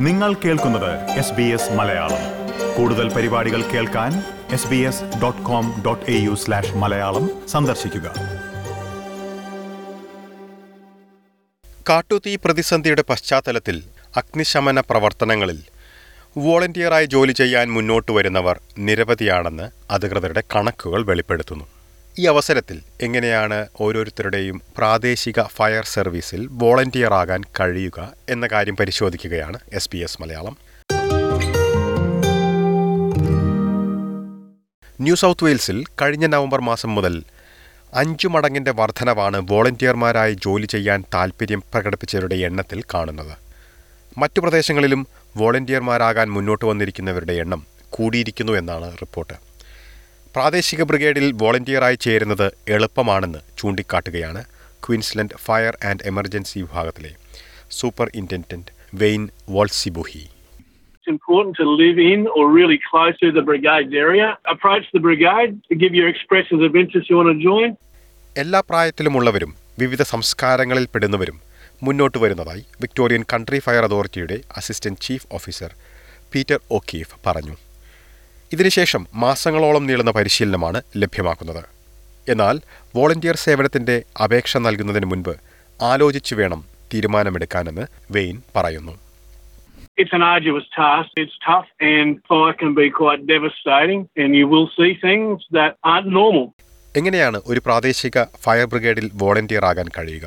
നിങ്ങൾ കേൾക്കുന്നത് S B S Malayalam. കൂടുതൽ പരിപാടികൾ കേൾക്കാൻ S B S dot com dot A U slash Malayalam സന്ദർശിക്കുക. കാട്ടുതീ പ്രതിസന്ധിയുടെ പശ്ചാത്തലത്തിൽ അഗ്നിശമന പ്രവർത്തനങ്ങളിൽ വോളണ്ടിയറായി ജോലി ചെയ്യാൻ മുന്നോട്ട് വരുന്നവർ നിരവധിയാണെന്ന് അധികൃതരുടെ കണക്കുകൾ വെളിപ്പെടുത്തുന്നു. ഈ അവസരത്തിൽ എങ്ങനെയാണ് ഓരോരുത്തരുടെയും പ്രാദേശിക ഫയർ സർവീസിൽ വോളണ്ടിയർ ആകാൻ കഴിയുക എന്ന കാര്യം പരിശോധിക്കുകയാണ് S B S Malayalam. New south വെയിൽസിൽ കഴിഞ്ഞ നവംബർ മാസം മുതൽ അഞ്ചു മടങ്ങിന്റെ വർധനവാണ് വോളണ്ടിയർമാരായി ജോലി ചെയ്യാൻ താൽപ്പര്യം പ്രകടിപ്പിച്ചവരുടെ എണ്ണത്തിൽ കാണുന്നത്. മറ്റു പ്രദേശങ്ങളിലും വോളണ്ടിയർമാരാകാൻ മുന്നോട്ട് വന്നിരിക്കുന്നവരുടെ എണ്ണം കൂടിയിരിക്കുന്നു എന്നാണ് റിപ്പോർട്ട്. പ്രാദേശിക ബ്രിഗേഡിൽ വോളണ്ടിയറായി ചേരുന്നത് എളുപ്പമാണെന്ന് ചൂണ്ടിക്കാട്ടുകയാണ് ക്വീൻസ്ലൻഡ് ഫയർ ആൻഡ് എമർജൻസി വിഭാഗത്തിലെ സൂപ്പർ ഇന്റൻഡന്റ് വെയിൻ വോൾസിബുഹി It's important to live in or really close to the brigade's area. Approach the brigade to give your expressions of interest you want to join. എല്ലാ പ്രായത്തിലുമുള്ളവരും വിവിധ സംസ്കാരങ്ങളിൽ പെടുന്നവരും മുന്നോട്ട് വരുന്നതായി Victorian country fire അതോറിറ്റിയുടെ assistant chief officer Peter O'Keeffe പറഞ്ഞു ഇതിനുശേഷം മാസങ്ങളോളം നീളുന്ന പരിശീലനമാണ് ലഭ്യമാക്കുന്നത് എന്നാൽ വോളണ്ടിയർ സേവനത്തിന്റെ അപേക്ഷ നൽകുന്നതിന് മുൻപ് ആലോചിച്ചു വേണം തീരുമാനമെടുക്കാനെന്ന് വെയിൻ പറയുന്നു It's an arduous task. It's tough and fire can be quite devastating and you will see things that aren't normal. എങ്ങനെയാണ് ഒരു പ്രാദേശിക ഫയർ ബ്രിഗേഡിൽ വോളണ്ടിയർ ആകാൻ കഴിയുക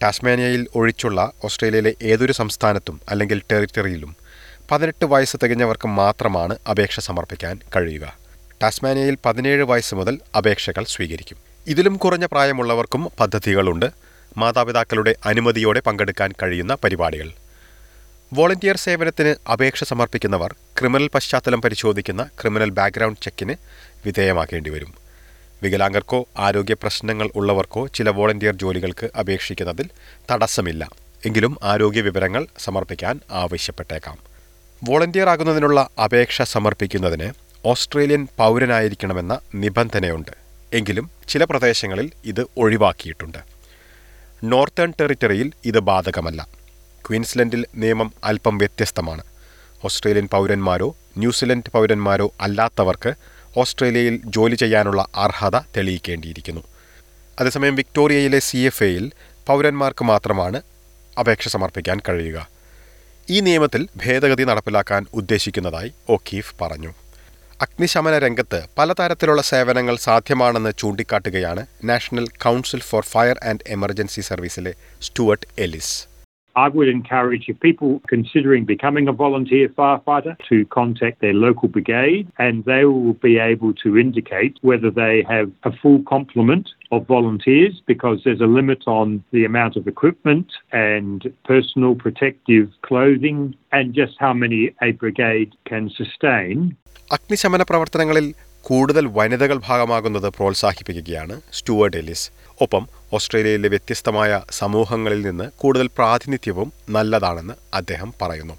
ടാസ്മാനിയയിൽ ഒഴിച്ചുള്ള ഓസ്ട്രേലിയയിലെ ഏതൊരു സംസ്ഥാനത്തും അല്ലെങ്കിൽ ടെറിറ്ററിയിലും പതിനെട്ട് വയസ്സ് തികഞ്ഞവർക്ക് മാത്രമാണ് അപേക്ഷ സമർപ്പിക്കാൻ കഴിയുക. ടാസ്മാനിയയിൽ പതിനേഴ് വയസ്സ് മുതൽ അപേക്ഷകൾ സ്വീകരിക്കും. ഇതിലും കുറഞ്ഞ പ്രായമുള്ളവർക്കും പദ്ധതികളുണ്ട്. മാതാപിതാക്കളുടെ അനുമതിയോടെ പങ്കെടുക്കാൻ കഴിയുന്ന പരിപാടികൾ. വോളണ്ടിയർ സേവനത്തിന് അപേക്ഷ സമർപ്പിക്കുന്നവർ ക്രിമിനൽ പശ്ചാത്തലം പരിശോധിക്കുന്ന ക്രിമിനൽ ബാക്ക്ഗ്രൗണ്ട് ചെക്കിന് വിധേയമാക്കേണ്ടി വരും. വികലാംഗർക്കോ ആരോഗ്യ പ്രശ്നങ്ങൾ ഉള്ളവർക്കോ ചില വോളണ്ടിയർ ജോലികൾക്ക് അപേക്ഷിക്കുന്നതിൽ തടസ്സമില്ല. എങ്കിലും ആരോഗ്യ വിവരങ്ങൾ സമർപ്പിക്കാൻ ആവശ്യപ്പെട്ടേക്കാം. വോളണ്ടിയർ ആകുന്നതിനുള്ള അപേക്ഷ സമർപ്പിക്കുന്നതിന് ഓസ്ട്രേലിയൻ പൗരനായിരിക്കണമെന്ന നിബന്ധനയുണ്ട്. എങ്കിലും ചില പ്രദേശങ്ങളിൽ ഇത് ഒഴിവാക്കിയിട്ടുണ്ട്. നോർത്തേൺ ടെറിറ്ററിയിൽ ഇത് ബാധകമല്ല. ക്വീൻസ്ലൻഡിൽ നിയമം അല്പം വ്യത്യസ്തമാണ്. ഓസ്ട്രേലിയൻ പൗരന്മാരോ ന്യൂസിലൻഡ് പൗരന്മാരോ അല്ലാത്തവർക്ക് ഓസ്ട്രേലിയയിൽ ജോലി ചെയ്യാനുള്ള അർഹത തെളിയിക്കേണ്ടിയിരിക്കുന്നു. അതേസമയം വിക്ടോറിയയിലെ സി എഫ് എയിൽ പൗരന്മാർക്ക് മാത്രമാണ് അപേക്ഷ സമർപ്പിക്കാൻ കഴിയുക. ഈ നിയമത്തിൽ ഭേദഗതി നടപ്പിലാക്കാൻ ഉദ്ദേശിക്കുന്നതായി ഒക്കീഫ് പറഞ്ഞു. അഗ്നിശമന രംഗത്ത് പലതരത്തിലുള്ള സേവനങ്ങൾ സാധ്യമാണെന്ന് ചൂണ്ടിക്കാട്ടുകയാണ് national council for fire and emergency സർവീസിലെ Stuart Ellis. I would encourage if people considering becoming a volunteer firefighter to contact their local brigade and they will be able to indicate whether they have a full complement of volunteers because there's a limit on the amount of equipment and personal protective clothing and just how many a brigade can sustain. അഗ്നിശമന പ്രവർത്തനങ്ങളിൽ കൂടുതൽ വനിതകൾ ഭാഗമാകുന്നത് പ്രോത്സാഹിപ്പിക്കുകയാണ് Stuart Ellis ഒപ്പം ഓസ്ട്രേലിയയിലെ വ്യത്യസ്തമായ സമൂഹങ്ങളിൽ നിന്ന് കൂടുതൽ പ്രാതിനിധ്യവും നല്ലതാണെന്ന് അദ്ദേഹം പറയുന്നു.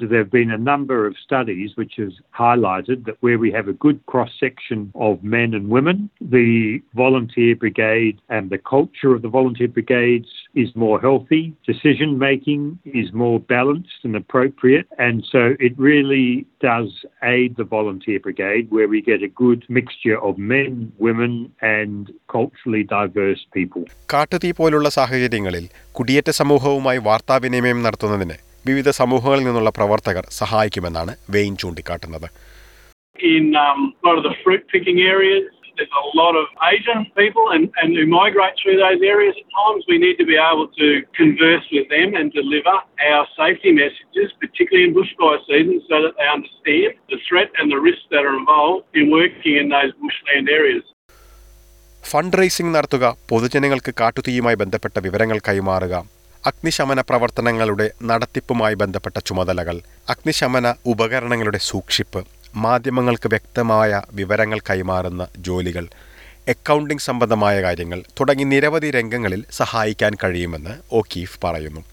There have been a number of studies which has highlighted that where we have a good cross section of men and women, the volunteer brigade and the culture of the volunteer brigades is more healthy, decision making is more balanced and appropriate, and so it really does aid the volunteer brigade where we get a good mixture of men, women, and culturally diverse people. കാട്ടുതീ പോലുള്ള സാഹചര്യങ്ങളിൽ കുടിയേറ്റ സമൂഹവുമായി വാർത്താവിനിമയം നടത്തുന്നതിന് വിവിധ സമൂഹങ്ങളിൽ നിന്നുള്ള പ്രവർത്തകർ സഹായിക്കുമെന്നാണ് വെയിൻ ചൂണ്ടിക്കാട്ടുന്നത് In um, a lot of the fruit picking areas, there's a lot of Asian people and, and who migrate through those areas at times. We need to be able to converse with them and deliver our safety messages, particularly in bushfire season, so that they understand the threat and the risks that are involved in working in those bushland areas. Fundraising നടത്തുക പൊതുജനങ്ങൾക്ക് കാട്ടുതീയുമായി ബന്ധപ്പെട്ട വിവരങ്ങൾ കൈമാറുക അഗ്നിശമന പ്രവർത്തനങ്ങളുടെ നടത്തിപ്പുമായി ബന്ധപ്പെട്ട ചുമതലകൾ അഗ്നിശമന ഉപകരണങ്ങളുടെ സൂക്ഷിപ്പ് മാധ്യമങ്ങൾക്ക് വ്യക്തമായ വിവരങ്ങൾ കൈമാറുന്ന ജോലികൾ അക്കൗണ്ടിംഗ് സംബന്ധമായ കാര്യങ്ങൾ തുടങ്ങി നിരവധി രംഗങ്ങളിൽ സഹായിക്കാൻ കഴിയുമെന്ന് ഒക്കീഫ് പറയുന്നു.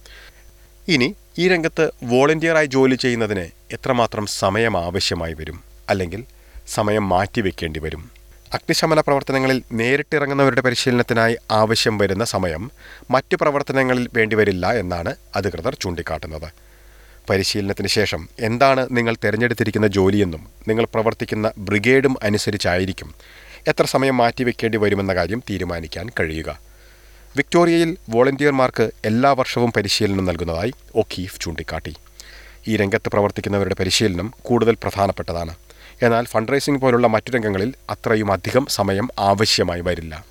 ഇനി ഈ രംഗത്ത് വോളണ്ടിയറായി ജോലി ചെയ്യുന്നതിന് എത്രമാത്രം സമയം ആവശ്യമായി വരും? അല്ലെങ്കിൽ സമയം മാറ്റിവെക്കേണ്ടി വരും? അഗ്നിശമന പ്രവർത്തനങ്ങളിൽ നേരിട്ടിറങ്ങുന്നവരുടെ പരിശീലനത്തിനായി ആവശ്യം വരുന്ന സമയം മറ്റു പ്രവർത്തനങ്ങളിൽ വേണ്ടിവരില്ല എന്നാണ് അധികൃതർ ചൂണ്ടിക്കാട്ടുന്നത്. പരിശീലനത്തിന് ശേഷം എന്താണ് നിങ്ങൾ തിരഞ്ഞെടുത്തിരിക്കുന്ന ജോലിയെന്നും നിങ്ങൾ പ്രവർത്തിക്കുന്ന ബ്രിഗേഡും അനുസരിച്ചായിരിക്കും എത്ര സമയം മാറ്റിവെക്കേണ്ടി വരുമെന്ന കാര്യം തീരുമാനിക്കാൻ കഴിയുക. വിക്ടോറിയയിൽ വോളണ്ടിയർമാർക്ക് എല്ലാ വർഷവും പരിശീലനം നൽകുന്നതായി ഒഖീഫ് ചൂണ്ടിക്കാട്ടി. ഈ രംഗത്ത് പ്രവർത്തിക്കുന്നവരുടെ പരിശീലനം കൂടുതൽ പ്രധാനപ്പെട്ടതാണ്. എന്നാൽ ഫണ്ട് റൈസിംഗ് പോലുള്ള മറ്റു രംഗങ്ങളിൽ അത്രയും അധികം സമയം ആവശ്യമായി വരില്ല.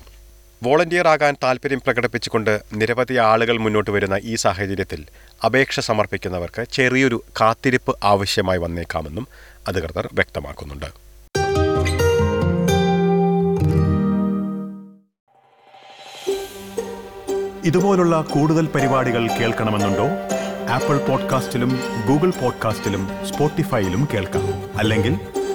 വോളണ്ടിയർ ആകാൻ താൽപ്പര്യം പ്രകടിപ്പിച്ചുകൊണ്ട് നിരവധി ആളുകൾ മുന്നോട്ട് വരുന്ന ഈ സാഹചര്യത്തിൽ അപേക്ഷ സമർപ്പിക്കുന്നവർക്ക് ചെറിയൊരു കാത്തിരിപ്പ് ആവശ്യമായി വന്നേക്കാമെന്നും അധികൃതർ വ്യക്തമാക്കുന്നുണ്ട്. ഇതുപോലുള്ള കൂടുതൽ പരിപാടികൾ കേൾക്കണമെന്നുണ്ടോ? ആപ്പിൾ പോഡ്കാസ്റ്റിലും ഗൂഗിൾ പോഡ്കാസ്റ്റിലും സ്പോട്ടിഫൈയിലും കേൾക്കാം. അല്ലെങ്കിൽ